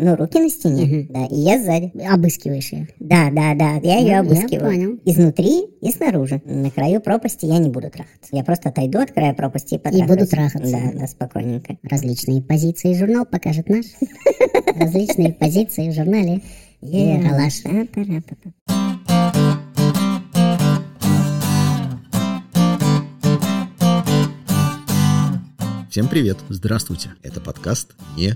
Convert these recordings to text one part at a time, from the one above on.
Ну, руки на стене, Мгм. да, и я сзади. Обыскиваешь ее. Да, да, да, я Ну, ее я обыскиваю. понял. Изнутри и снаружи. На краю пропасти я не буду трахаться. Я просто отойду от края пропасти и потрахаюсь. буду трахаться. Да, да, спокойненько. Различные позиции журнал покажет наш. Различные позиции в журнале Ералаш. Всем привет! Здравствуйте. Это подкаст «Не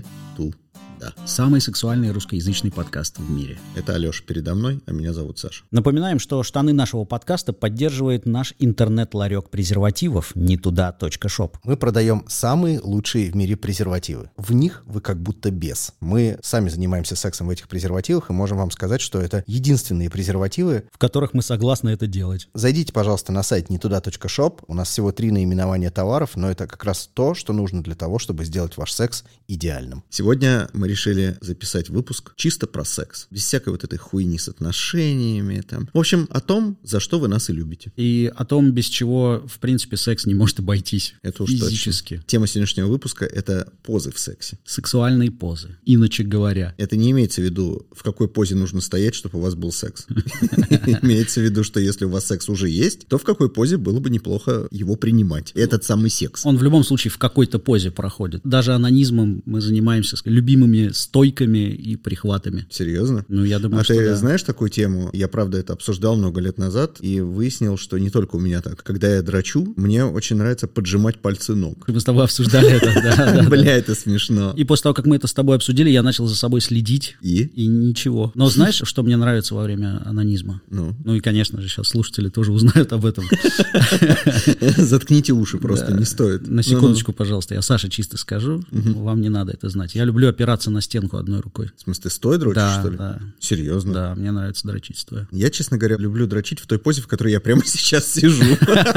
туда». Самый сексуальный русскоязычный подкаст в мире. Это Алеша передо мной, а меня зовут Саша. Напоминаем, что штаны нашего подкаста поддерживает наш интернет-ларек презервативов не туда.шоп. Мы продаем самые лучшие в мире презервативы. В них вы как будто без. Мы сами занимаемся сексом в этих презервативах и можем вам сказать, что это единственные презервативы. в которых мы согласны это делать. Зайдите, пожалуйста, на сайт нетуда.шоп. У нас всего три наименования товаров, но это как раз то, что нужно для того, чтобы сделать ваш секс идеальным. Сегодня мы решили записать выпуск чисто про секс. Без всякой вот этой хуйни с отношениями. Там. В общем, о том, за что вы нас и любите. И о том, без чего, в принципе, секс не может обойтись. Это уж Физически. точно. Тема сегодняшнего выпуска — это позы в сексе. Сексуальные позы. Иначе говоря. Это не имеется в виду, в какой позе нужно стоять, чтобы у вас был секс. Имеется в виду, что если у вас секс уже есть, то в какой позе было бы неплохо его принимать. Этот самый секс. Он в любом случае в какой-то позе проходит. Даже анонизмом мы занимаемся с любимыми стойками и прихватами. Серьезно? Ну, я думаю, А что ты да. знаешь такую тему? Я, правда, это обсуждал много лет назад и выяснил, что не только у меня так. Когда я драчу, мне очень нравится поджимать пальцы ног. Мы с тобой обсуждали это, да. Бля, это смешно. И после того, как мы это с тобой обсудили, я начал за собой следить. И? И ничего. Но знаешь, что мне нравится во время анонизма? Ну, Ну и, конечно же, сейчас слушатели тоже узнают об этом. заткните уши просто, не стоит. На секундочку, пожалуйста, я Саше чисто скажу, вам не надо это знать. Я люблю опираться на стенку одной рукой. В смысле, стоит дрочить, Да, что ли? да. Серьезно? Да, мне нравится дрочить стоя. Я, честно говоря, люблю дрочить в той позе, в которой я прямо сейчас сижу.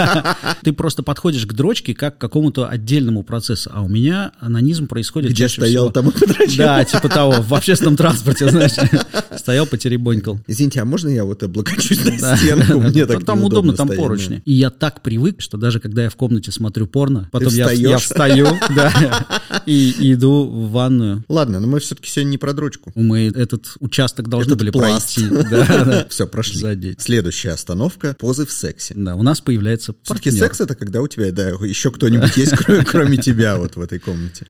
Ты просто подходишь к дрочке как к какому-то отдельному процессу, а у меня анонизм происходит Где стоял, там и подрочил. Да, типа того, в общественном транспорте, знаешь, стоял, потеребонькал. Извините, а можно я вот облокочусь на стенку? Мне так Там удобно, там поручни. И я так привык, что даже когда я в комнате смотрю порно, потом я, встаю, да, и иду в ванную. Ладно, но мы все-таки сегодня не про дрочку. Мы этот участок должны Этот были пласт. пройти. Да, да. Все, прошли. Задеть. Следующая остановка — позы в сексе. Да, у нас появляется Все-таки партнер. секс — это когда у тебя, да, еще кто-нибудь есть, кроме, кроме тебя вот в этой комнате.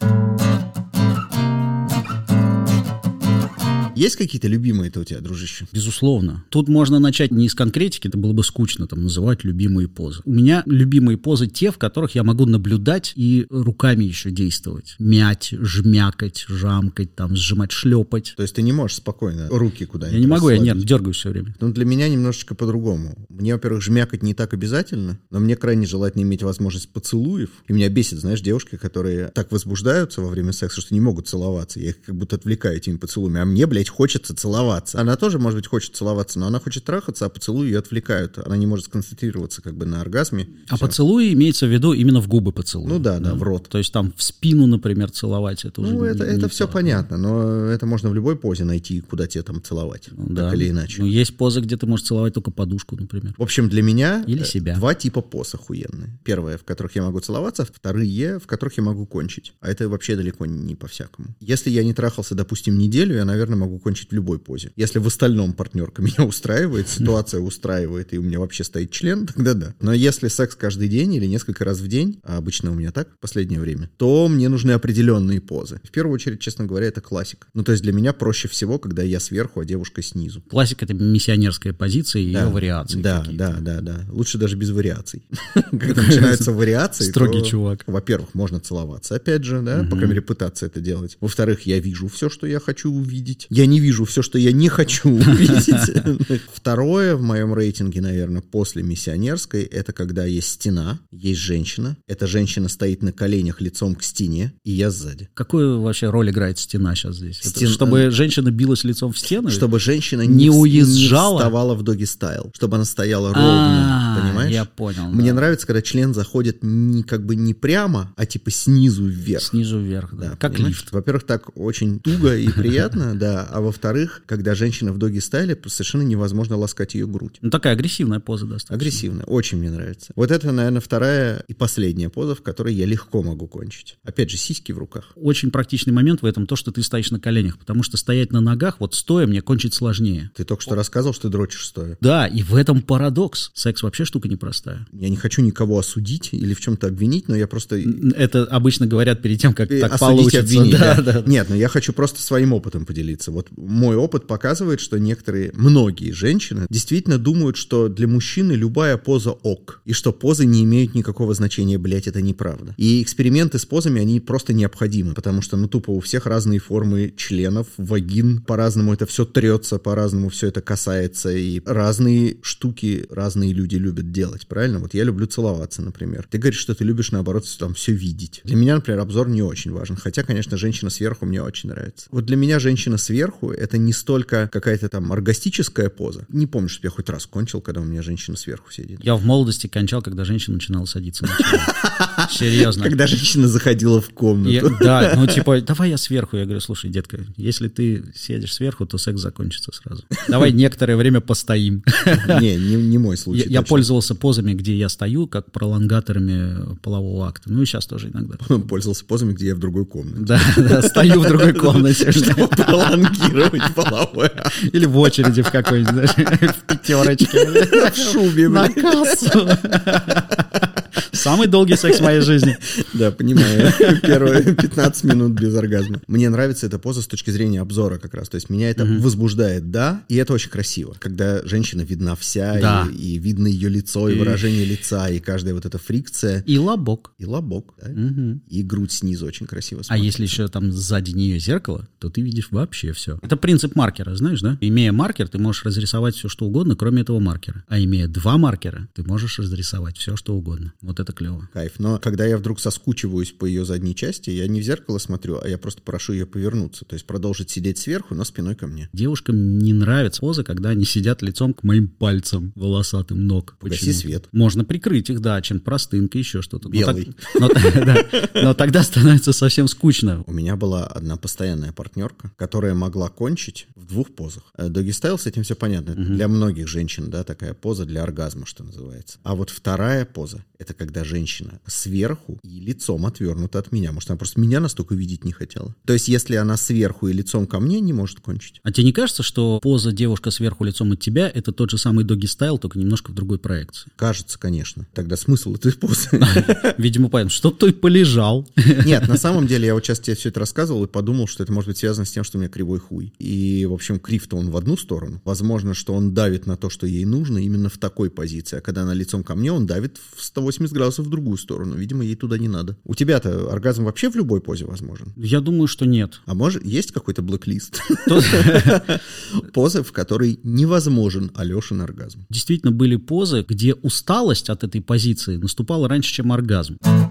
Есть какие-то любимые-то у тебя, дружище? Безусловно. Тут можно начать не из конкретики, это было бы скучно там называть любимые позы. У меня любимые позы те, в которых я могу наблюдать и руками еще действовать. Мять, жмякать, жамкать, там, сжимать, шлепать. То есть ты не можешь спокойно руки куда-нибудь Я не могу, я нервно дергаюсь все время. Ну, для меня немножечко по-другому. Мне, во-первых, жмякать не так обязательно, но мне крайне желательно иметь возможность поцелуев. И меня бесит, знаешь, девушки, которые так возбуждаются во время секса, что не могут целоваться. Я их как будто отвлекаю этими поцелуями. А мне, блядь, хочется целоваться. Она тоже, может быть, хочет целоваться, но она хочет трахаться, а поцелуи ее отвлекают. Она не может сконцентрироваться как бы на оргазме. А Всё. поцелуй имеется в виду именно в губы поцелуй. Ну да, да, в рот. То есть там в спину, например, целовать, это уже Ну, не- это, не это все то. понятно, но это можно в любой позе найти, куда тебе там целовать. Ну, так да. или иначе. Ну, есть позы, где ты можешь целовать только подушку, например. В общем, для меня Или э, себя. два типа поз охуенные. Первое, в которых я могу целоваться, вторые, в которых я могу кончить. А это вообще далеко не по-всякому. Если я не трахался, допустим, неделю, я, наверное, могу кончить в любой позе. Если в остальном партнерка меня устраивает, ситуация устраивает, и у меня вообще стоит член, тогда да. Но если секс каждый день или несколько раз в день, а обычно у меня так в последнее время, то мне нужны определенные позы. В первую очередь, честно говоря, это классик. Ну, то есть для меня проще всего, когда я сверху, а девушка снизу. Классика — это миссионерская позиция и ее Да, вариации Да, да, да, да. Лучше даже без вариаций. Когда начинаются вариации, Строгий чувак. Во-первых, можно целоваться, опять же, да, по крайней мере, пытаться это делать. Во-вторых, я вижу все, что я хочу увидеть. Я не вижу все, что я не хочу увидеть. Второе в моем рейтинге, наверное, после миссионерской, это когда есть стена, есть женщина. Эта женщина стоит на коленях лицом к стене, и я сзади. Какую вообще роль играет стена сейчас здесь? Это Стен- Чтобы женщина билась лицом в стену? Чтобы женщина Не не, уезжала? не вставала в доги стайл, чтобы она стояла А, ровно, понимаешь? Я понял. Мне нравится, когда член заходит не как бы не прямо, а типа снизу вверх. Снизу вверх, да. Как лифт. Во-первых, так очень туго и приятно, да. А во-вторых, когда женщина в доги-стайле, совершенно невозможно ласкать ее грудь. Ну, такая агрессивная поза достаточно. Агрессивная, очень мне нравится. Вот это, наверное, вторая и последняя поза, в которой я легко могу кончить. Опять же, сиськи в руках. Очень практичный момент в этом то, что ты стоишь на коленях, потому что стоять на ногах, вот стоя, мне кончить сложнее. Ты только что рассказывал, что ты дрочишь стоя. Да, и в этом парадокс. Секс вообще штука непростая. Я не хочу никого осудить или в чем-то обвинить, но я просто... Это обычно говорят перед тем, как Э, так осудить, получится. обвинить, да. да, да. Нет, но я хочу просто своим опытом поделиться. Вот мой опыт показывает, что некоторые, многие женщины действительно думают, что для мужчины любая поза ок, и что позы не имеют никакого значения, блять, это неправда. И эксперименты с позами, они просто необходимы, потому что, ну, тупо у всех разные формы членов, вагин, по-разному это все трется, по-разному все это касается, и разные штуки разные люди любят делать, правильно? Вот я люблю целоваться, например. Ты говоришь, что ты любишь, наоборот, там все видеть. Для меня, например, обзор не очень важен, хотя, конечно, женщина сверху мне очень нравится. Вот для меня женщина сверху — это не столько какая-то там оргастическая поза. Не помню, что я хоть раз кончил, когда у меня женщина сверху сидит. Я в молодости кончал, когда женщина начинала садиться на. Серьезно. Когда женщина заходила в Я- комнату. да, ну типа, давай я сверху. Я говорю, слушай, детка, если ты сидишь сверху, то секс закончится сразу. Давай некоторое время постоим. Не, не, не мой случай. я пользовался позами, где я стою, как пролонгаторами полового акта. Ну и сейчас тоже иногда. Пользовался позами, где я в другой комнате. Да, да, стою в другой комнате. Чтобы пролонгировать половой акт. Или в очереди в какой-нибудь, знаешь, в пятерочке. В шубе, На кассу. Самый долгий секс в моей жизни. Да, понимаю. Первые 15 минут без оргазма. Мне нравится эта поза с точки зрения обзора как раз. То есть меня это возбуждает, да, и это очень красиво. Когда женщина видна вся, Да. и, и видно ее лицо, и И- выражение лица, и каждая вот эта фрикция. И лобок. И лобок, да? Мгм. И грудь снизу очень красиво А смотрится. если еще там сзади нее зеркало, то ты видишь вообще все. Это принцип маркера, знаешь, да? Имея маркер, ты можешь разрисовать все, что угодно, кроме этого маркера. А имея два маркера, ты можешь разрисовать все, что угодно. Вот это клево. Кайф. Но когда я вдруг соскучиваюсь по ее задней части, я не в зеркало смотрю, а я просто прошу ее повернуться. То есть продолжить сидеть сверху, но спиной ко мне. Девушкам не нравится поза, когда они сидят лицом к моим пальцам волосатым ног. Погаси Почему-то. свет. Можно прикрыть их, да, чем простынка, еще что-то. Но Белый. так- но т- да. Но тогда становится совсем скучно. У меня была одна постоянная партнерка, которая могла кончить в двух позах. Доги стайл с этим все понятно. Это Для многих женщин, да, такая поза для оргазма, что называется. А вот вторая поза — это когда женщина сверху и лицом отвернута от меня. Может, она просто меня настолько видеть не хотела. То есть, если она сверху и лицом ко мне, не может кончить. А тебе не кажется, что поза девушка сверху лицом от тебя это тот же самый доги стайл, только немножко в другой проекции? Кажется, конечно. Тогда смысл этой позы. Видимо, поэтому, что ты полежал. Нет, на самом деле, я вот сейчас тебе все это рассказывал и подумал, что это может быть связано с тем, что у меня кривой хуй. И, в общем, крив-то он в одну сторону. Возможно, что он давит на то, что ей нужно именно в такой позиции. А когда она лицом ко мне, он давит в 180 градусов в другую сторону. Видимо, ей туда не надо. У тебя-то оргазм вообще в любой позе возможен. Я думаю, что нет. А может, есть какой-то блэк-лист? Позы, в которой невозможен Алешин оргазм. действительно были позы, где усталость от этой позиции наступала раньше, чем оргазм. А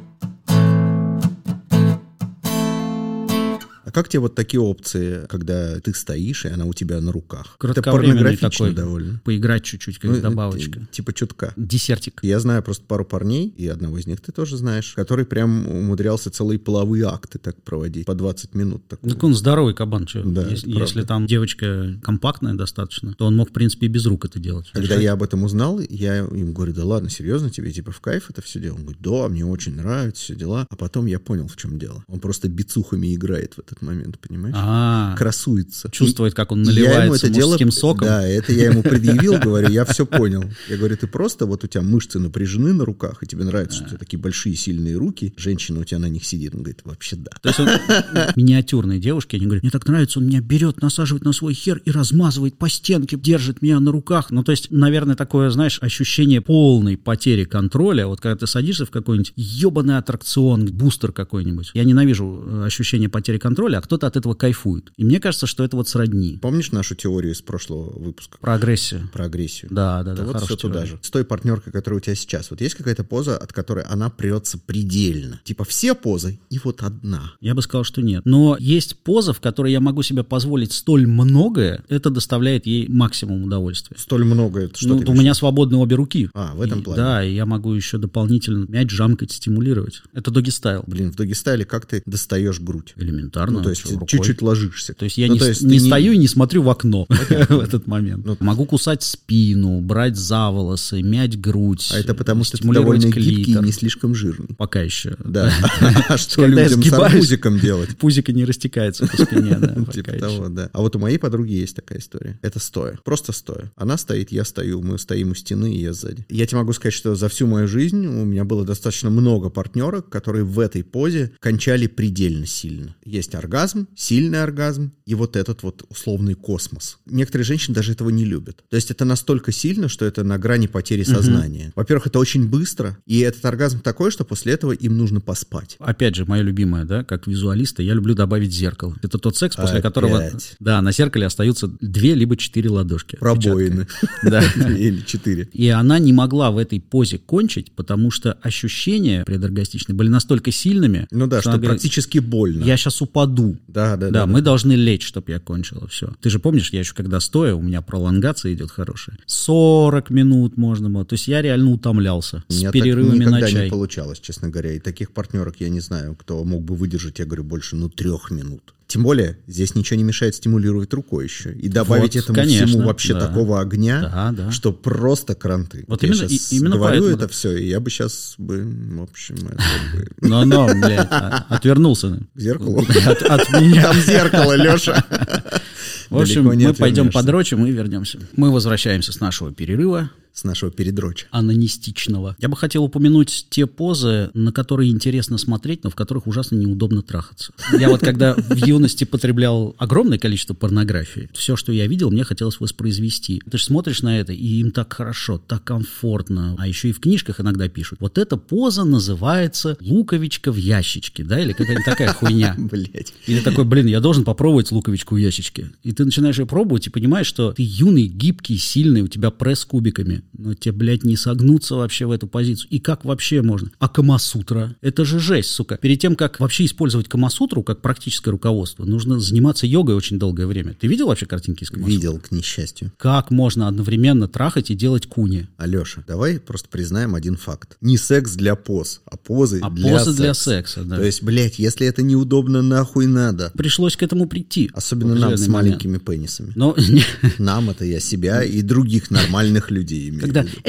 как тебе вот такие опции, когда ты стоишь, и она у тебя на руках? Это порнографично такой. довольно. Поиграть чуть-чуть, как Ну, добавочка. э, Типа чутка. Десертик. Я знаю просто пару парней, и одного из них ты тоже знаешь, который прям умудрялся целые половые акты так проводить, по 20 минут. такого. Так он здоровый кабан, чё. Да, если, это если там девочка компактная достаточно, то он мог, в принципе, и без рук это делать. Когда я об этом узнал, я им говорю, да ладно, серьезно, тебе типа в кайф это все дело? Он говорит, да, мне очень нравится, все дела. А потом я понял, в чем дело. Он просто бицухами играет в этот момент, понимаешь? А, Красуется. чувствует, как он И я ему наливается это дело- мужским соком. Да, это я ему предъявил, говорю, я все понял. Я говорю, ты просто, вот у тебя мышцы напряжены на руках, и тебе нравится, что у тебя такие большие сильные руки, женщина у тебя на них сидит. Он говорит, вообще да. То есть он миниатюрные девушки, они говорят, мне так нравится, он меня берет, насаживает на свой хер и размазывает по стенке, держит меня на руках. Ну, то есть, наверное, такое, знаешь, ощущение полной потери контроля, вот когда ты садишься в какой-нибудь ебаный аттракцион, бустер какой-нибудь. Я ненавижу э, ощущение потери контроля, а кто-то от этого кайфует. И мне кажется, что это вот сродни. Помнишь нашу теорию из прошлого выпуска Про агрессию. про агрессию? Да, да, Да, вот все туда теория. же. С той партнеркой, которая у тебя сейчас. Вот есть какая-то поза, от которой она прется предельно. Типа все позы и вот одна. Я бы сказал, что нет. Но есть поза, в которой я могу себе позволить столь многое, это доставляет ей максимум удовольствия. Столь много. Это что ну, у меня свободны обе руки. А, в этом И- плане. Да, и я могу еще дополнительно мяч жамкать, стимулировать. Это доги стайл. Блин, в доги-стайле как ты достаешь грудь? Элементарно. Ну, То есть чуть-чуть ложишься. То есть я Ну, не, есть не стою и не смотрю в окно в этот момент. Ну, Могу кусать спину, брать за волосы, мять грудь. А это потому, что ты довольно гибкий и не слишком жирный. Пока еще. Да. А что людям с арбузиком делать? Пузико не растекается по спине. пока Типа того, да. А вот у моей подруги есть такая история. Это стоя. Просто стоя. Она стоит, я стою, мы стоим у стены, и я сзади. Я тебе могу сказать, что за всю мою жизнь у меня было достаточно много партнерок, которые в этой позе кончали предельно сильно. Есть оргазм, сильный оргазм, и вот этот вот условный космос. Некоторые женщины даже этого не любят. То есть это настолько сильно, что это на грани потери сознания. Во-первых, это очень быстро, и этот оргазм такой, что после этого им нужно поспать. Опять же, мое любимое, да, как визуалиста, я люблю добавить зеркало. Это тот секс, после Опять. которого, да, на зеркале остаются две либо четыре ладошки. Пробоины. Да. Или четыре. И она не могла в этой позе кончить, потому что ощущения предоргастичные были настолько сильными, Ну да, что практически больно. я сейчас упаду. Да, да, Да, да. мы должны лечь, чтобы я кончила. Все. Ты же помнишь, я еще когда стоя, у меня пролонгация идет хорошая. 40 минут можно было. То есть я реально утомлялся У с меня так перерывами на чай. не получалось, честно говоря. И таких партнерок я не знаю, кто мог бы выдержать, я говорю, больше, ну, трех минут. Тем более, здесь ничего не мешает стимулировать рукой еще. И добавить Вот, этому конечно, всему вообще да. такого огня, Да, да. что просто кранты. Вот я именно- щас и- именно говорю поэтому- это все, и я бы сейчас бы, в общем, это бы... Но-но, блядь, а- отвернулся. К зеркалу. От, от меня. Там зеркало, Леша. В общем, мы пойдем подрочим и вернемся. Мы возвращаемся с нашего перерыва С нашего передроча. анонистичного. Я бы хотел упомянуть те позы, на которые интересно смотреть, но в которых ужасно неудобно трахаться. Я вот когда в юности потреблял огромное количество порнографии, все, что я видел, мне хотелось воспроизвести. Ты же смотришь на это, и им так хорошо, так комфортно. А еще и в книжках иногда пишут. Вот эта поза называется луковичка в ящичке, да, или какая-нибудь такая хуйня. Блять. Или такой, блин, я должен попробовать луковичку в ящичке. И ты начинаешь ее пробовать и понимаешь, что ты юный, гибкий, сильный, у тебя пресс кубиками. Но тебе, блядь, не согнуться вообще в эту позицию. И как вообще можно? А Камасутра? Это же жесть, сука. Перед тем, как вообще использовать Камасутру как практическое руководство, нужно заниматься йогой очень долгое время. Ты видел вообще картинки из Камасутры? Видел, к несчастью. Как можно одновременно трахать и делать куни? Алеша, давай просто признаем один факт. Не секс для поз, а позы А для позы секса. для секса, да. То есть, блядь, если это неудобно, нахуй надо. Пришлось к этому прийти. Особенно нам с момент. маленькими пенисами. Но Нам это я себя и других нормальных людей когда в виду.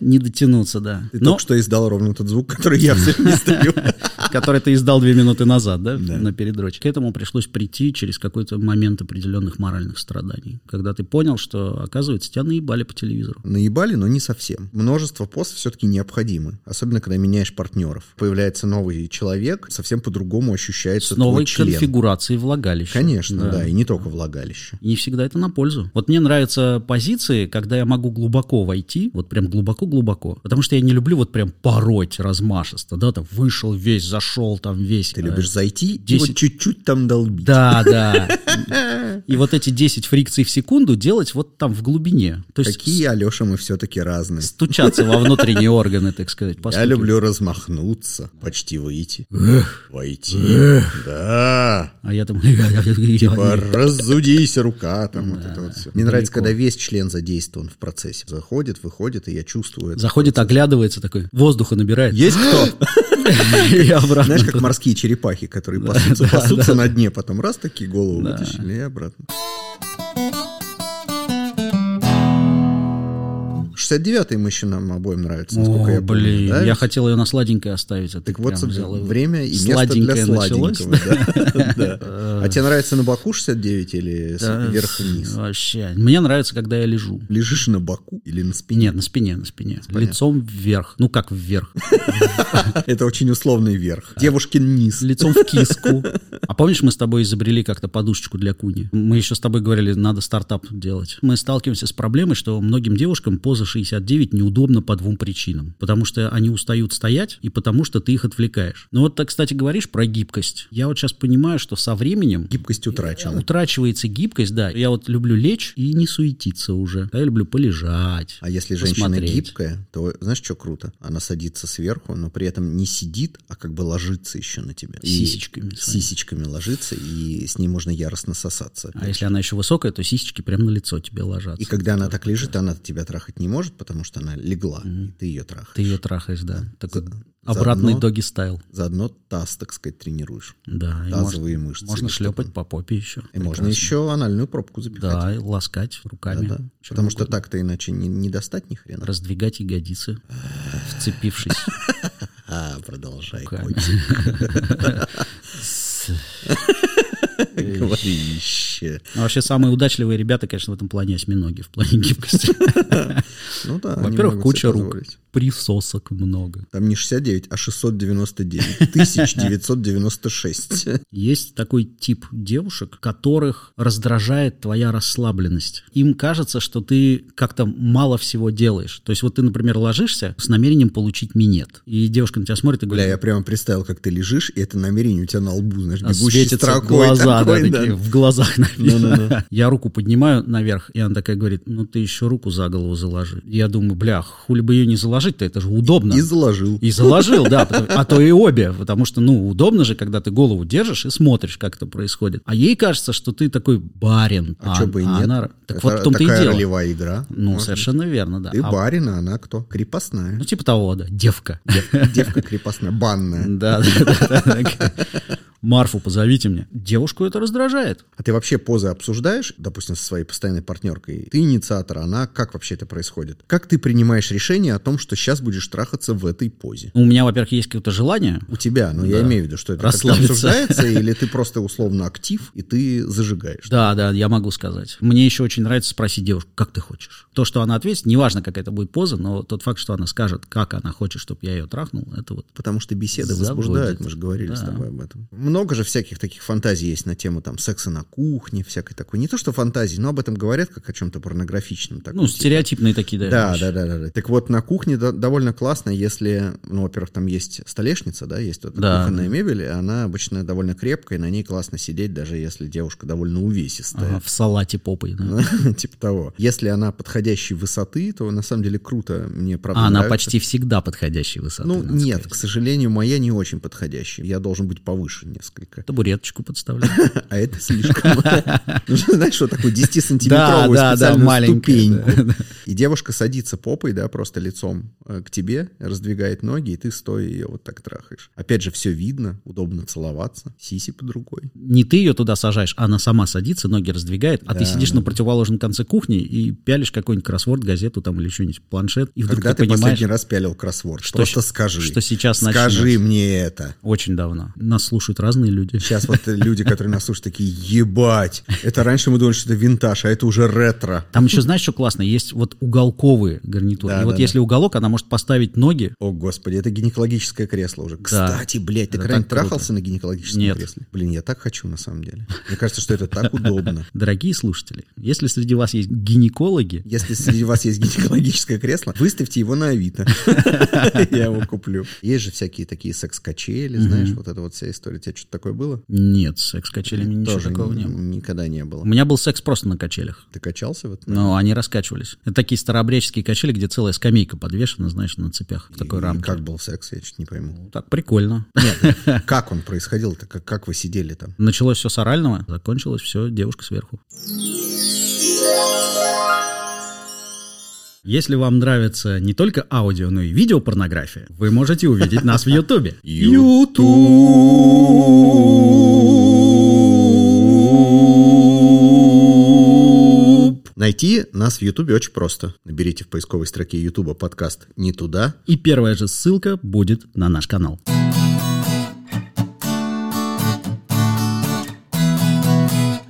не дотянуться, да. Ты Но только что издал ровно тот звук, который я все время издаю. который ты издал две минуты назад, да, на передрочке. К этому пришлось прийти через какой-то момент определенных моральных страданий, когда ты понял, что, оказывается, тебя наебали по телевизору. Наебали, но не совсем. Множество поз все-таки необходимы. Особенно, когда меняешь партнеров. Появляется новый человек, совсем по-другому ощущается С новой член. конфигурацией влагалища. Конечно, да. и не только влагалище. И не всегда это на пользу. Вот мне нравятся позиции, когда я могу глубоко войти, вот прям глубоко-глубоко, потому что я не люблю вот прям пороть размашисто, да, там вышел весь, зашел там весь. Ты э, любишь зайти и 10 вот чуть-чуть там долбить. Да, да. И вот эти 10 фрикций в секунду делать вот там в глубине. То есть Какие, Алеша, мы все-таки разные. стучаться во внутренние органы, так сказать. Я люблю размахнуться, почти выйти. Войти. Да. А я там... Типа разудись, рука там. вот это вот всё. Мне нравится, когда весь член задействован в процессе. Заходит, выходит, и я чувствую это. Заходит, оглядывается такой, воздуха набирает. Есть кто? И обратно. Знаешь, как морские черепахи, которые пасутся, пасутся на дне, потом раз такие голову вытащили и обратно. 69-й мы еще нам обоим нравится, насколько О, я помню. блин, да? я хотел ее на сладенькое оставить. а ты Так вот, взял время и место для Сладенькое сладенького. А тебе нравится на боку 69 или Да, вверх-вниз? Вообще. Мне нравится, когда я лежу. Лежишь на боку или на спине? Нет, на спине, на спине. Лицом вверх. Ну как вверх? Это очень условный верх. Девушкин низ. Лицом в киску. А помнишь, мы с тобой изобрели как-то подушечку для куни? Мы еще с тобой говорили, надо стартап делать. Мы сталкиваемся с проблемой, что многим девушкам поза 69 неудобно по двум причинам. Потому что они устают стоять и потому что ты их отвлекаешь. Ну вот ты, кстати, говоришь про гибкость. Я вот сейчас понимаю, что со временем Гибкость утрачена. утрачивается гибкость, да. Я вот люблю лечь и не суетиться уже. Я люблю полежать. А если женщина посмотреть. гибкая, то знаешь, что круто? Она садится сверху, но при этом не сидит, а как бы ложится еще на тебя. И Сисечками своими. Сисечками ложится, и с ней можно яростно сосаться. А если она еще высокая, то сисечки прямо на лицо тебе ложатся. И когда она так лежит, она тебя трахать не может, может, потому что она легла, и ты ее трахаешь. Ты ее трахаешь, да. Такой За- обратный заодно- доги стайл. Заодно таз, так сказать, тренируешь. Да. и Тазовые можно, мышцы. Можно шлепать по попе еще. И можно Прекрасно. еще анальную пробку запихать. Да, и ласкать руками. Да, да. Потому что так-то иначе не, не достать ни хрена. Раздвигать ягодицы, вцепившись. А, продолжай, котик. Говори еще. Ну, Вообще самые удачливые ребята, конечно, в этом плане осьминоги, в плане гибкости. Ну да, Во-первых, куча рук, присосок много. Там не 69, а 699. 1996. Есть такой тип девушек, которых раздражает твоя расслабленность. Им кажется, что ты как-то мало всего делаешь. То есть вот ты, например, ложишься с намерением получить минет. И девушка на тебя смотрит и Бля, говорит, я прямо представил, как ты лежишь, и это намерение у тебя на лбу, знаешь, а бегущей строкой глаза, да, такой, такие, в глазах написано. Ну-ну-ну. Я руку поднимаю наверх, и она такая говорит, ну ты еще руку за голову заложи. Я думаю, бля, хули бы ее не заложить-то, это же удобно. И заложил. И заложил, да, а то и обе, потому что, ну, удобно же, когда ты голову держишь и смотришь, как это происходит. А ей кажется, что ты такой барин. А, что бы и нет. она- Так Это вот в том-то и дело. ролевая игра. Ну, Может совершенно верно, да. Ты А- барин, а она кто? Крепостная. Ну, типа того, да, девка. Девка крепостная, банная. Да, да, да. Марфу позовите мне. Девушку это раздражает. А ты вообще позы обсуждаешь, допустим, со своей постоянной партнеркой? Ты инициатор, она как вообще это происходит? Как ты принимаешь решение о том, что сейчас будешь трахаться в этой позе? У меня, во-первых, есть какое-то желание. У тебя, но я Да. имею в виду, что это Расслабиться. обсуждается, или ты просто условно актив, и ты зажигаешь? Да, да, я могу сказать. Мне еще очень нравится спросить девушку, как ты хочешь. То, что она ответит, неважно, какая это будет поза, но тот факт, что она скажет, как она хочет, чтобы я ее трахнул, это вот Потому что беседы возбуждают, мы же говорили с тобой об этом. Много же всяких таких фантазий есть на тему там секса на кухне, всякой такой. Не то что фантазии, но об этом говорят как о чем-то порнографичном. таком, Ну, типа. стереотипные такие, да. Да, да, да, да, да. Так вот, на кухне до- довольно классно, если, ну, во-первых, там есть столешница, да, есть вот Да. кухонная мебель, и она обычно довольно крепкая, и на ней классно сидеть, даже если девушка довольно увесистая. Ага, в салате попой, да. Ну, Типа того. Если она подходящей высоты, то на самом деле круто. Мне правда А она нравится. почти всегда подходящей высоты. Ну, нет, сказать. к сожалению, моя не очень подходящая. Я должен быть повыше несколько. Табуреточку подставляю. А это слишком. Нужно, знаешь, что такую 10-сантиметровую Да, да, да, специальную ступеньку. И девушка садится попой, да, просто лицом э, к тебе, раздвигает ноги, и ты стоя ее вот так трахаешь. Опять же, все видно, удобно целоваться, сиси под рукой. Не ты ее туда сажаешь, а она сама садится, ноги раздвигает, а ты сидишь на противоположном конце кухни и пялишь какой-нибудь кроссворд, газету там или что-нибудь, планшет, и вдруг Когда ты ты последний раз пялил кроссворд? что Просто скажи. что сейчас Скажи мне это. очень давно. Нас слушают разные люди. Сейчас вот люди, которые нас слушают, такие, ебать, это раньше мы думали, что это винтаж, а это уже ретро. Там еще, знаешь, что классно? Есть вот уголковые гарнитуры. Да, и вот да, если уголок, она может поставить ноги. О, господи, это гинекологическое кресло уже. Кстати, блядь, ты когда-нибудь трахался на гинекологическом Нет. кресле? Блин, я так хочу на самом деле. Мне кажется, что это так удобно. Дорогие слушатели, если среди вас есть гинекологи, Если среди вас есть гинекологическое кресло, выставьте его на Авито. Я его куплю. Есть же всякие такие секс-качели, знаешь, вот эта вот вся история. Тебя что-то такое было? нет, с секс-качелями ничего Тоже такого не было. никогда не было. У меня был секс просто на качелях. Ты качался вот? Но они раскачивались. Это такие старообрядческие качели, где целая скамейка подвешена, знаешь, на цепях в такой И рамке. Как был секс, я чуть не пойму. Так прикольно. Как он происходил-то? Как, как вы сидели там? Началось все с орального, закончилось все девушка сверху. Если вам нравится не только аудио, но и видео порнография, вы можете увидеть нас в Ютубе. YouTube. Найти нас в Ютубе очень просто. Наберите в поисковой строке Ютуба подкаст «Не туда». И первая же ссылка будет на наш канал.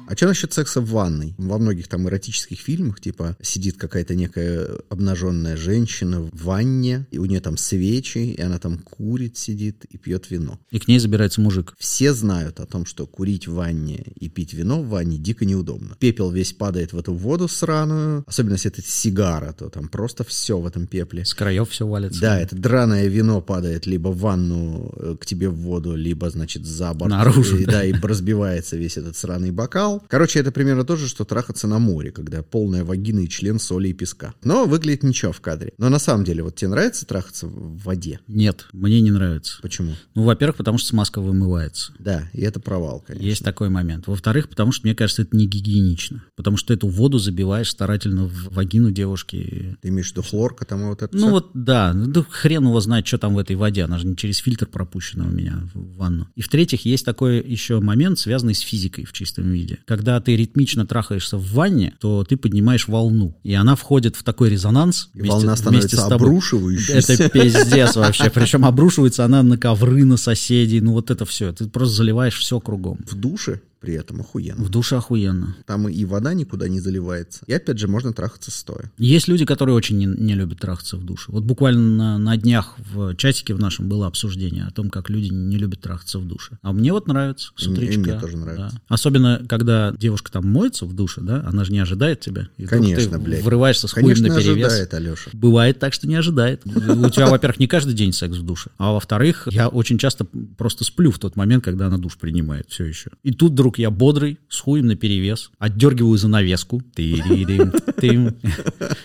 А что насчет секса в ванной? Во многих там эротических фильмах, типа, сидит какая-то некая обнаженная женщина в ванне, и у нее там свечи, и она там курит, сидит и пьет вино. И к ней забирается мужик. Все знают о том, что курить в ванне и пить вино в ванне дико неудобно. Пепел весь падает в эту воду сраную, особенно если это сигара, то там просто все в этом пепле. С краев все валится. Да, это драное вино падает либо в ванну э, к тебе в воду, либо, значит, за борт. Наружу, И, да. да, и разбивается весь этот сраный бокал. Короче, это примерно то же, что трахаться на море, когда полная вагина и член соли и песка. Но выглядит ничего в кадре. Но на самом деле, вот тебе нравится трахаться в воде? Нет, мне не нравится. Почему? Ну, во-первых, потому что смазка вымывается. Да, и это провал, конечно. Есть такой момент. Во-вторых, потому что мне кажется, это не гигиенично. Потому что эту воду забиваешь старательно в вагину девушки. Ты имеешь в виду хлорка там и вот это Ну всё? вот, да, ну да хрен его знает, что там в этой воде, она же не через фильтр пропущена у меня в ванну. И в-третьих, есть такой еще момент, связанный с физикой в чистом виде. Когда ты ритмично трахаешься в ванне, то ты поднимаешь волну, и она входит в такой резонанс. И волна становится обрушивающейся. Это пиздец вообще. Причем обрушивается она на ковры, на соседей, ну вот это все. Ты просто заливаешь все кругом. В душе при этом охуенно. В душе охуенно. Там и вода никуда не заливается. И опять же, можно трахаться стоя. Есть люди, которые очень не, не любят трахаться в душе. Вот буквально на, на днях в чатике в нашем было обсуждение о том, как люди не любят трахаться в душе. А мне вот нравится с мне- и утречка. мне тоже нравится. Да. Особенно, когда девушка там моется в душе, да, она же не ожидает тебя. И Конечно, ты блядь. врываешься с хуем Конечно, наперевес. ожидает, Алеша. Бывает так, что не ожидает. У тебя, во-первых, не каждый день секс в душе, а во-вторых, я очень часто просто сплю в тот момент, когда она душ принимает все еще. И тут вдруг я бодрый, с хуем наперевес, отдергиваю занавеску. Тыридым, тым.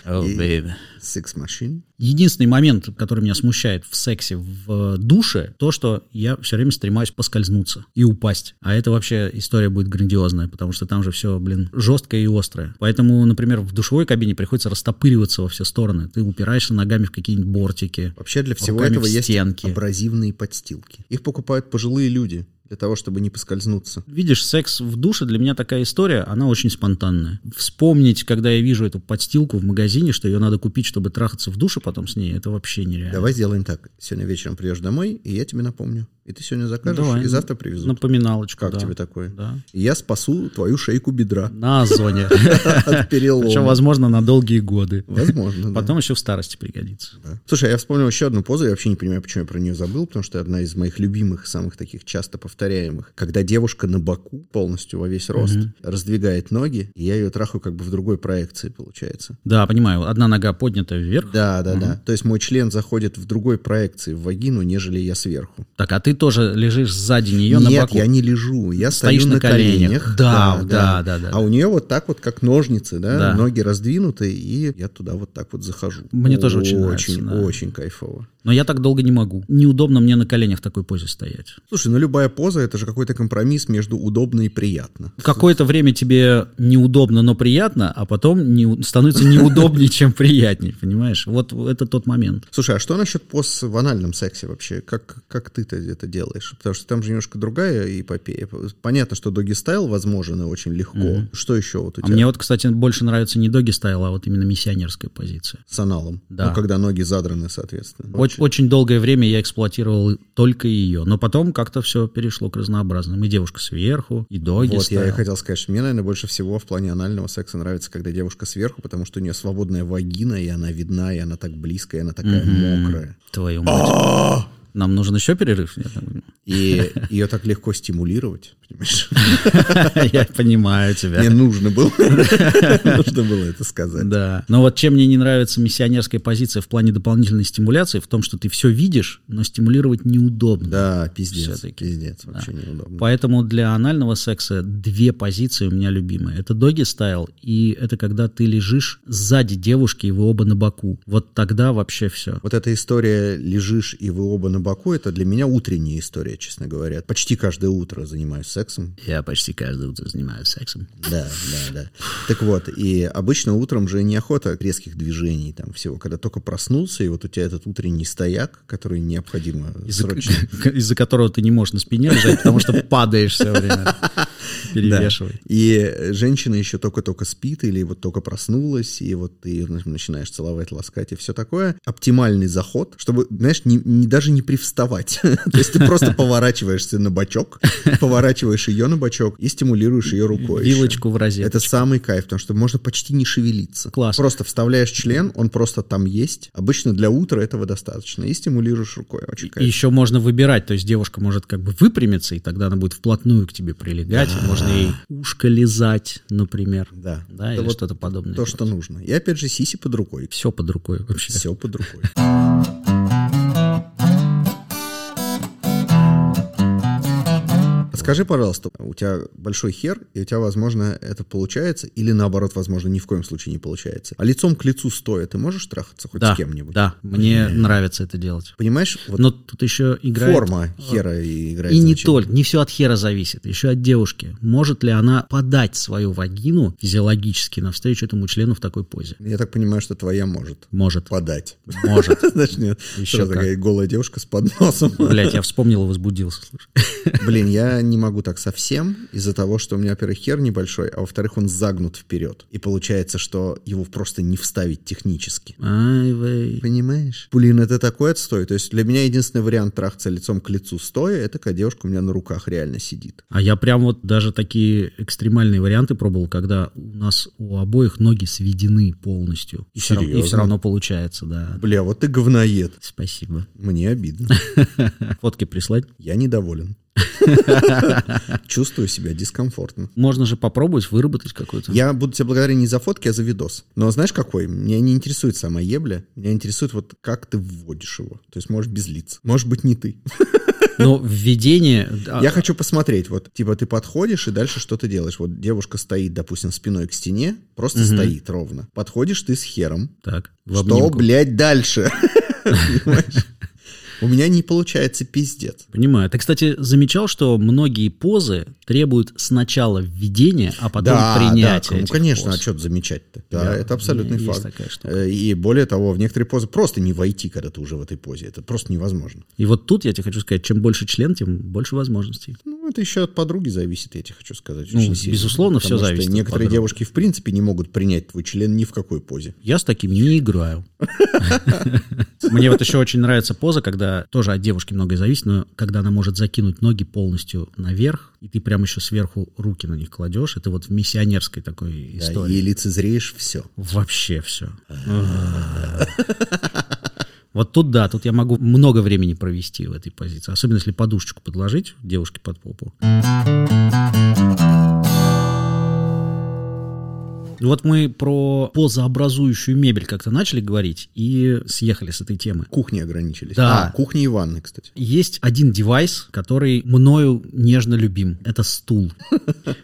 Oh, И- baby. Секс машин. Единственный момент, который меня смущает в сексе в душе, то, что я все время стремаюсь поскользнуться и упасть. А это вообще история будет грандиозная, потому что там же все, блин, жесткое и острое. Поэтому, например, в душевой кабине приходится растопыриваться во все стороны. Ты упираешься ногами в какие-нибудь бортики. Вообще для всего этого есть абразивные подстилки. Их покупают пожилые люди для того, чтобы не поскользнуться. Видишь, секс в душе для меня такая история, она очень спонтанная. Вспомнить, когда я вижу эту подстилку в магазине, что ее надо купить, чтобы трахаться в душе потом с ней, это вообще нереально. Давай сделаем так. Сегодня вечером придешь домой, и я тебе напомню. И ты сегодня закажешь, Давай. и завтра привезут. Напоминалочку, Как да. тебе такое? Да. И я спасу твою шейку бедра На озоне. от перелома. Причем, возможно, на долгие годы. Возможно. Потом еще в старости пригодится. Слушай, я вспомнил еще одну позу, я вообще не понимаю, почему я про нее забыл, потому что одна из моих любимых, самых таких часто повторяемых. Когда девушка на боку, полностью во весь рост, раздвигает ноги, и я ее трахаю как бы в другой проекции, получается. Да, понимаю. Одна нога поднята вверх. Да, да, да. То есть мой член заходит в другой проекции в вагину, нежели я сверху. Так, а ты тоже лежишь сзади нее на Нет, боку. я не лежу, я Стоишь стою на на коленях. коленях. Да, да, да, да. А у нее вот так вот, как ножницы, да, Да. ноги раздвинуты, и я туда вот так вот захожу. Мне тоже очень нравится, Очень, да. очень кайфово. Но я так долго не могу. Неудобно мне на коленях в такой позе стоять. Слушай, ну любая поза это же какой-то компромисс между удобно и приятно. Какое-то время тебе неудобно, но приятно, а потом не, становится неудобнее, чем приятнее, понимаешь? Вот это тот момент. Слушай, а что насчет поз в анальном сексе вообще? Как, как ты-то это делаешь? Потому что там же немножко другая эпопея. Понятно, что доги стайл возможен и очень легко. Что еще вот у А тебя мне вот, кстати, больше нравится не доги стайл, а вот именно миссионерская позиция. с аналом? Да. Ну, когда ноги задраны, соответственно. Очень, очень долгое время я эксплуатировал только ее, но потом как-то все перешло к разнообразным. И девушка сверху, и доги Вот, я и хотел сказать, что мне, наверное, больше всего в плане анального секса нравится, когда девушка сверху, потому что у нее свободная вагина, и она видна, и она так близкая, и она такая мокрая. Твою мать. Нам нужен еще перерыв? Я так понимаю. И ее так легко стимулировать, понимаешь? Я понимаю тебя. Мне нужно было, нужно было это сказать. Да. Но вот чем мне не нравится миссионерская позиция в плане дополнительной стимуляции, в том, что ты все видишь, но стимулировать неудобно. Да, пиздец, пиздец, вообще неудобно. Поэтому для анального секса две позиции у меня любимые. Это доги стайл, и это когда ты лежишь сзади девушки, и вы оба на боку. Вот тогда вообще все. Вот эта история «лежишь, и вы оба на боку» — это для меня утренняя история, честно говоря. Почти каждое утро занимаюсь сексом. Я почти каждое утро занимаюсь сексом. Да, да, да. Так вот, и обычно утром же неохота резких движений там всего. Когда только проснулся, и вот у тебя этот утренний стояк, который необходимо Из-за, срочно... из-за которого ты не можешь на спине лежать, потому что падаешь все время. Перевешивай. И женщина еще только-только спит или вот только проснулась, и вот ты ее начинаешь целовать, ласкать и все такое. Оптимальный заход, чтобы, знаешь, не, не- даже не привставать. То есть ты просто поворачиваешься на бочок, поворачиваешь ее на бочок и стимулируешь ее рукой. Вилочку в розетку. Это самый кайф, потому что можно почти не шевелиться. Класс. Просто вставляешь член, он просто там есть. Обычно для утра этого достаточно. И стимулируешь рукой. Очень И кайф. еще можно выбирать, то есть девушка может как бы выпрямиться, и тогда она будет вплотную к тебе прилегать, и можно ей ушко лизать, например. Да. Да, Это или вот что-то подобное. То, что нужно. И опять же, сиси под рукой. Все под рукой вообще. Все под рукой. Скажи, пожалуйста, у тебя большой хер, и у тебя, возможно, это получается, или наоборот, возможно, ни в коем случае не получается. А лицом к лицу стоя, ты можешь трахаться хоть Да, с кем-нибудь? да, мне нравится это делать. Понимаешь, вот Но тут еще играет... форма хера и играет И не значение. только, не все от хера зависит, еще от девушки. Может ли она подать свою вагину физиологически навстречу этому члену в такой позе? Я так понимаю, что твоя может Может, подать. может. Значит, нет, Еще такая голая девушка с подносом. Блять, я вспомнил и возбудился, слушай. Блин, я не могу так совсем из-за того, что у меня, во-первых, хер небольшой, а во-вторых, он загнут вперед. И получается, что его просто не вставить технически. Ай, вей. Понимаешь? Блин, это такой отстой. То есть для меня единственный вариант трахаться лицом к лицу стоя, это когда девушка у меня на руках реально сидит. А я прям вот даже такие экстремальные варианты пробовал, когда у нас у обоих ноги сведены полностью. И все, равно, и Серьезно? все равно получается, да. Бля, вот ты говноед. Спасибо. Мне обидно. Фотки прислать? Я недоволен. Чувствую себя дискомфортно. Можно же попробовать выработать какой-то. Я буду тебе благодарен не за фотки, а за видос. Но знаешь какой? Меня не интересует сама ебля. Меня интересует вот как ты вводишь его. То есть можешь без лиц. Может быть не ты. Но введение... Я хочу посмотреть, вот, типа, ты подходишь и дальше что ты делаешь? Вот девушка стоит, допустим, спиной к стене, просто стоит ровно. Подходишь ты с хером. Так, Что, блядь, дальше? Понимаешь? У меня не получается пиздец. Понимаю. Ты, кстати, замечал, что многие позы требуют сначала введения, а потом принятия да, ну, этих конечно, поз. а что замечать-то? Да, Да, это абсолютный факт. такая штука. Э, И более того, в некоторые позы просто не войти, когда ты уже в этой позе. Это просто невозможно. И вот тут я тебе хочу сказать, чем больше член, тем больше возможностей. Ну, это еще от подруги зависит, я тебе хочу сказать. Ну, очень сильно. безусловно, Потому что зависит от Некоторые подруги. девушки в принципе не могут принять твой член ни в какой позе. Я с таким не играю. Мне вот еще очень нравится поза, когда тоже от девушки многое зависит, но когда она может закинуть ноги полностью наверх, и ты прям еще сверху руки на них кладешь, это вот в миссионерской такой Да, истории. и лицезреешь все. Вообще все. Вот тут да, тут я могу много времени провести в этой позиции. Особенно если подушечку подложить девушке под попу. Вот мы про позообразующую мебель как-то начали говорить и съехали с этой темы. Кухни ограничились. Да. А, кухни и ванны, кстати. Есть один девайс, который мною нежно любим. Это стул.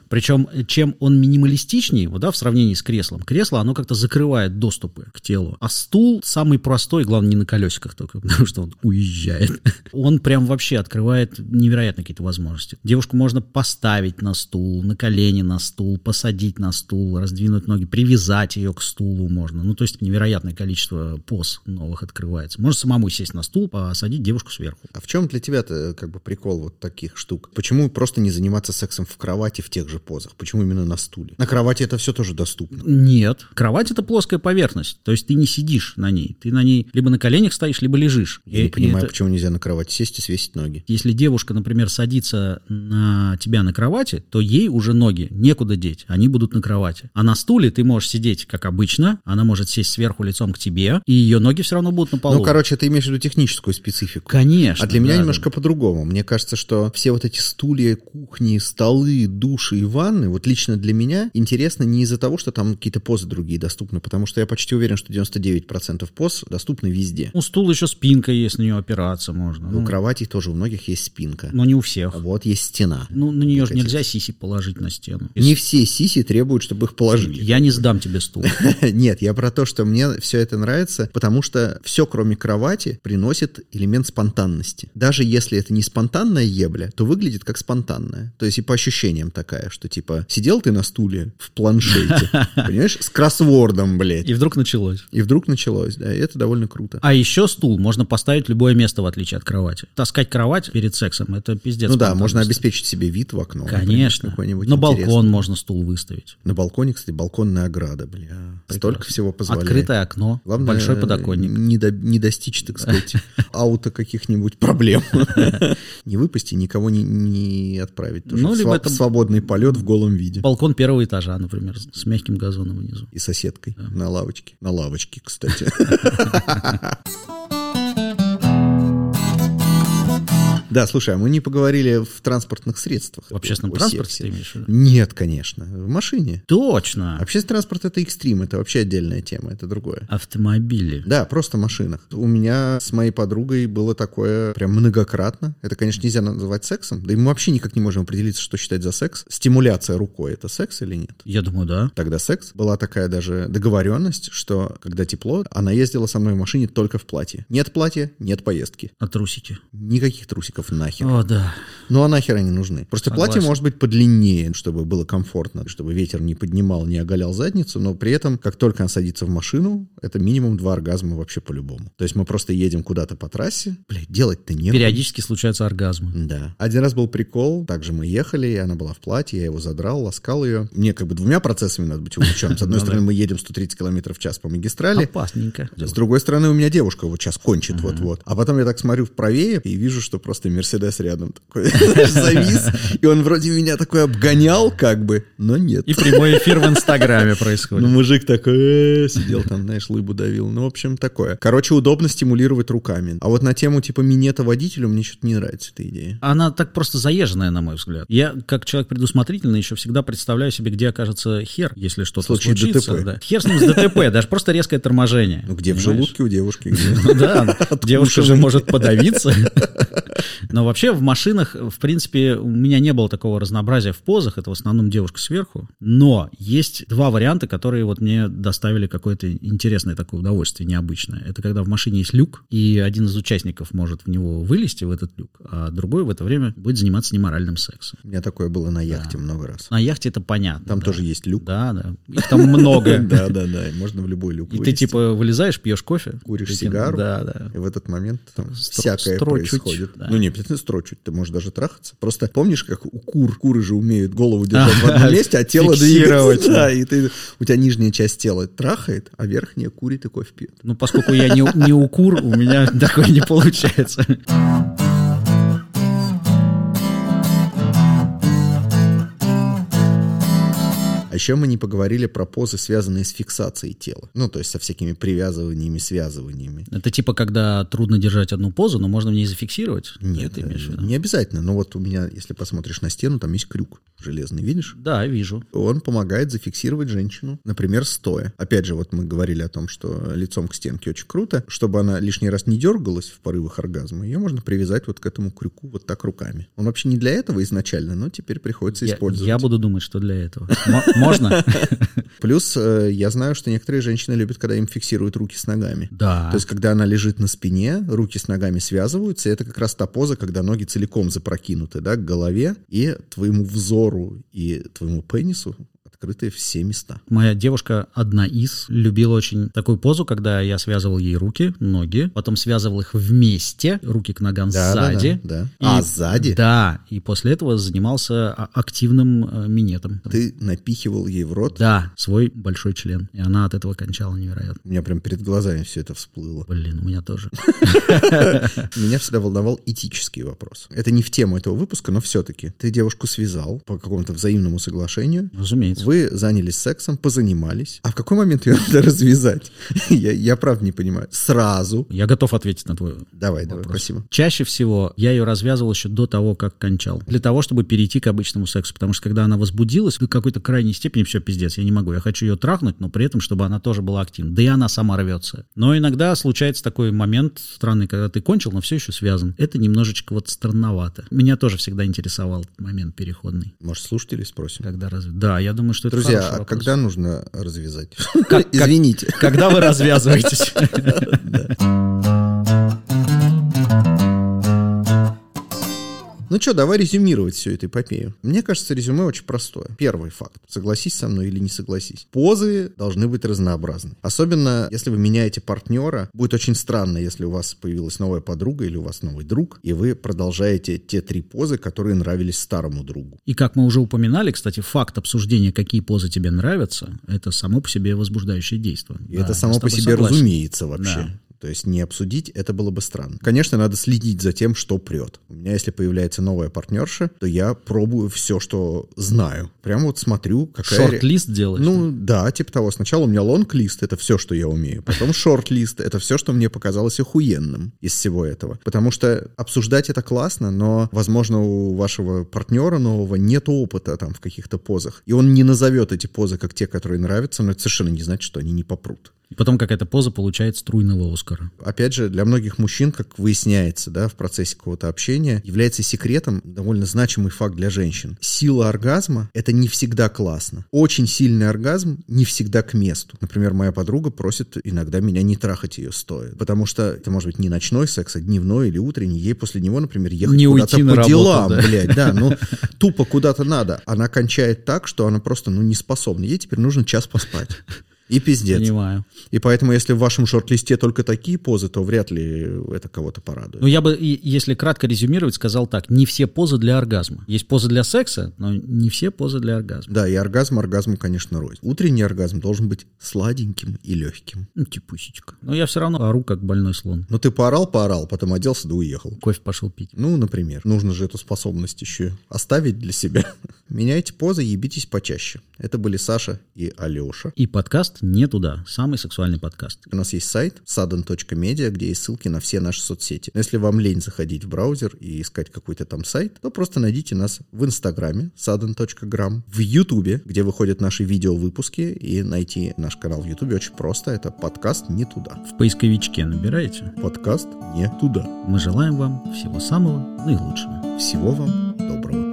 Причем, чем он минималистичнее, вот, да, в сравнении с креслом. Кресло, оно как-то закрывает доступы к телу. А стул самый простой, главное, не на колесиках только, потому что он уезжает. Он прям вообще открывает невероятные какие-то возможности. Девушку можно поставить на стул, на колени на стул, посадить на стул, раздвинуть ноги, привязать ее к стулу можно. Ну, то есть невероятное количество поз новых открывается. Можно самому сесть на стул, посадить девушку сверху. А в чем для тебя-то как бы прикол вот таких штук? Почему просто не заниматься сексом в кровати в тех же позах? Почему именно на стуле? На кровати это все тоже доступно. Нет. Кровать это плоская поверхность. То есть ты не сидишь на ней. Ты на ней либо на коленях стоишь, либо лежишь. Я И- не понимаю, это- почему нельзя на кровати сесть и свесить ноги. Если девушка, например, садится на тебя на кровати, то ей уже ноги некуда деть, они будут на кровати. А на стуле ты можешь сидеть, как обычно, она может сесть сверху лицом к тебе, и ее ноги все равно будут на полу. Ну, короче, ты имеешь в виду техническую специфику. Конечно. А для меня да, немножко по-другому. Мне кажется, что все вот эти стулья, кухни, столы, души и ванны, вот лично для меня интересно не из-за того, что там какие-то позы другие доступны, потому что я почти уверен, что 99% поз доступны везде. да. У стула еще спинка есть, на нее опираться можно. У Ну, кровати тоже у многих есть спинка. но не у всех. Вот есть стена. Ну, на нее же нельзя сиси положить на стену. Не все сиси требуют, чтобы их положили. Я не сдам тебе стул. Нет, я про то, что мне все это нравится, потому что все, кроме кровати, приносит элемент спонтанности. Даже если это не спонтанная ебля, то выглядит как спонтанная. То есть и по ощущениям такая, что типа сидел ты на стуле в планшете, понимаешь, с кроссвордом, блядь. И вдруг началось. И вдруг началось, да, и это довольно круто. А еще стул можно поставить в любое место, в отличие от кровати. Таскать кровать перед сексом это пиздец. Ну да, можно обеспечить себе вид в окно. например, Конечно. какой-нибудь На балкон можно стул выставить. На балконе, кстати, балконная ограда, бля. Столько всего позволяет. Открытое окно, Главное, большой подоконник. Не, до- не достичь, так сказать, ауто каких-нибудь проблем. Не выпасть и никого не, не отправить. тоже Ну, либо сва- это- свободный полет в голом виде. Балкон первого этажа, например, с мягким газоном внизу. И соседкой на лавочке. На лавочке, кстати. Да, слушай, а мы не поговорили в транспортных средствах. В общественном транспорте ты имеешь в виду? Нет, конечно. В машине. Точно. Общественный транспорт — это экстрим, это вообще отдельная тема, это другое. Автомобили. Да, просто машинах. У меня с моей подругой было такое прям многократно. Это, конечно, нельзя называть сексом. Да и мы вообще никак не можем определиться, что считать за секс. Стимуляция рукой — это секс или нет? Я думаю, да. Тогда секс. Была такая даже договоренность, что когда тепло, она ездила со мной в машине только в платье. Нет платья, нет поездки. А трусики? Никаких трусиков нахер. О, да. Ну а нахер они нужны? Просто Согласен. платье может быть подлиннее, чтобы было комфортно, чтобы ветер не поднимал, не оголял задницу, но при этом, как только она садится в машину, это минимум два оргазма вообще по-любому. То есть мы просто едем куда-то по трассе, блядь, делать-то нет. Периодически случаются оргазмы. Да. Один раз был прикол, также мы ехали, и она была в платье, я его задрал, ласкал ее. Мне как бы двумя процессами надо быть увлеченным. С одной Ну стороны, мы едем 130 км в час по магистрали, Опасненько. с другой стороны, у меня девушка вот сейчас кончит вот-вот. А потом я так смотрю вправее и вижу, что просто Мерседес рядом такой знаешь, завис. И он вроде меня такой обгонял как бы, но нет. И прямой эфир в Инстаграме Ну, происходит. мужик такой э, сидел там, знаешь, лыбу давил. Ну, в общем, такое. Короче, удобно стимулировать руками. А вот на тему типа минета водителю мне что-то не нравится эта идея. Она так просто заезженная, на мой взгляд. Я, как человек предусмотрительный, еще всегда представляю себе, где окажется хер, если что-то случится. ДТП. да. Хер с ним с ДТП, даже просто резкое торможение. Ну, где в желудке у девушки? Ну да, девушка же может подавиться. Но вообще в машинах, в принципе, у меня не было такого разнообразия в позах. Это в основном девушка сверху. Но есть два варианта, которые вот мне доставили какое-то интересное такое удовольствие, необычное. Это когда в машине есть люк, и один из участников может в него вылезти, в этот люк, а другой в это время будет заниматься неморальным сексом. У меня такое было на яхте много раз. На яхте это понятно. Там да. тоже есть люк. Да, да. Их там много. Да, да, да. Можно в любой люк И ты типа вылезаешь, пьешь кофе. Куришь сигару. Да, да. И в этот момент там всякое происходит. Ну, не обязательно строчуть, ты можешь даже трахаться. Просто помнишь, как у кур, куры же умеют голову держать в одном месте, а тело двигается. Да, и ты, у тебя нижняя часть тела трахает, а верхняя курит и кофе пьет. Ну, поскольку я не, не укур, у меня такое не получается. Еще мы не поговорили про позы, связанные с фиксацией тела. Ну, то есть со всякими привязываниями, связываниями. Это типа, когда трудно держать одну позу, но можно в ней зафиксировать? Нет, ты имеешь в виду? не обязательно. Но вот у меня, если посмотришь на стену, там есть крюк железный, видишь? Да, вижу. Он помогает зафиксировать женщину, например, стоя. Опять же, вот мы говорили о том, что лицом к стенке очень круто. Чтобы она лишний раз не дергалась в порывах оргазма, ее можно привязать вот к этому крюку вот так руками. Он вообще не для этого изначально, но теперь приходится Я, использовать. я буду думать, что для этого. Можно? Плюс э, я знаю, что некоторые женщины любят, когда им фиксируют руки с ногами. Да. То есть, когда она лежит на спине, руки с ногами связываются, и это как раз та поза, когда ноги целиком запрокинуты, да, к голове, и твоему взору и твоему пенису открыты все места. Моя девушка, одна из, любила очень такую позу, когда я связывал ей руки, ноги, потом связывал их вместе, руки к ногам Да, да, сзади. да, да. И- А, сзади? Да, и после этого занимался а- активным э, минетом. Ты напихивал ей в рот. Да, свой большой член. И она от этого кончала невероятно. У меня прям перед глазами все это всплыло. Блин, у меня тоже. Меня всегда волновал этический вопрос. Это не в тему этого выпуска, но все-таки. Ты девушку связал по какому-то взаимному соглашению. Разумеется. Вы занялись сексом, позанимались. А в какой момент ее надо развязать? Я, я правда не понимаю. Сразу. Я готов ответить на твой Давай, давай, вопрос. спасибо. Чаще всего я ее развязывал еще до того, как кончал. Для того, чтобы перейти к обычному сексу. Потому что когда она возбудилась, до какой-то крайней степени все пиздец, я не могу. Я хочу ее трахнуть, но при этом, чтобы она тоже была активна. Да и она сама рвется. Но иногда случается такой момент странный, когда ты кончил, но все еще связан. Это немножечко вот странновато. Меня тоже всегда интересовал момент переходный. Может, слушателей спросим? Когда раз... Да, я думаю, что это Друзья, а вопрос. когда нужно развязать? Как- как- Извините. Когда вы развязываетесь? Ну что, давай резюмировать всю эту эпопею. Мне кажется, резюме очень простое. Первый факт. Согласись со мной или не согласись. Позы должны быть разнообразны. Особенно, если вы меняете партнера. Будет очень странно, если у вас появилась новая подруга или у вас новый друг, и вы продолжаете те три позы, которые нравились старому другу. И как мы уже упоминали, кстати, факт обсуждения, какие позы тебе нравятся, это само по себе возбуждающее действие. И Да, это само по себе согласен. разумеется вообще. Да. То есть не обсудить, это было бы странно. Конечно, надо следить за тем, что прет. У меня, если появляется новая партнерша, то я пробую все, что знаю. Прям вот смотрю, какая... Шорт-лист делаешь? Ну, да, типа того. Сначала у меня лонг-лист, это все, что я умею. Потом шорт-лист, это все, что мне показалось охуенным из всего этого. Потому что обсуждать это классно, но, возможно, у вашего партнера нового нет опыта там в каких-то позах. И он не назовет эти позы как те, которые нравятся, но это совершенно не значит, что они не попрут. И потом какая-то поза получает струйного Оскара. Опять же, для многих мужчин, как выясняется, да, в процессе какого-то общения, является секретом довольно значимый факт для женщин. Сила оргазма — это не всегда классно. Очень сильный оргазм не всегда к месту. Например, моя подруга просит иногда меня не трахать ее стоя, потому что это может быть не ночной секс, а дневной или утренний. Ей после него, например, ехать Не куда-то по работу, делам, да. блядь, да, ну тупо куда-то надо. Она кончает так, что она просто, ну, не способна. Ей теперь нужно час поспать. И пиздец. Понимаю. И поэтому, если в вашем шорт-листе только такие позы, то вряд ли это кого-то порадует. Ну, я бы, если кратко резюмировать, сказал так. Не все позы для оргазма. Есть позы для секса, но не все позы для оргазма. Да, и оргазм оргазму, конечно, рознь. Утренний оргазм должен быть сладеньким и легким. Ну, типусечка. Но я все равно ору, как больной слон. Но ты поорал, поорал, потом оделся да уехал. Кофе пошел пить. Ну, например. Нужно же эту способность еще оставить для себя. Меняйте позы, ебитесь почаще. Это были Саша и Алеша. И подкаст «Не туда». Самый сексуальный подкаст. У нас есть сайт sudden.media, где есть ссылки на все наши соцсети. Но если вам лень заходить в браузер и искать какой-то там сайт, то просто найдите нас в Инстаграме sudden.gram, в Ютубе, где выходят наши видео-выпуски, и найти наш канал в Ютубе очень просто. Это подкаст «Не туда». В поисковичке набираете. Подкаст «Не туда». Мы желаем вам всего самого наилучшего. Всего вам доброго.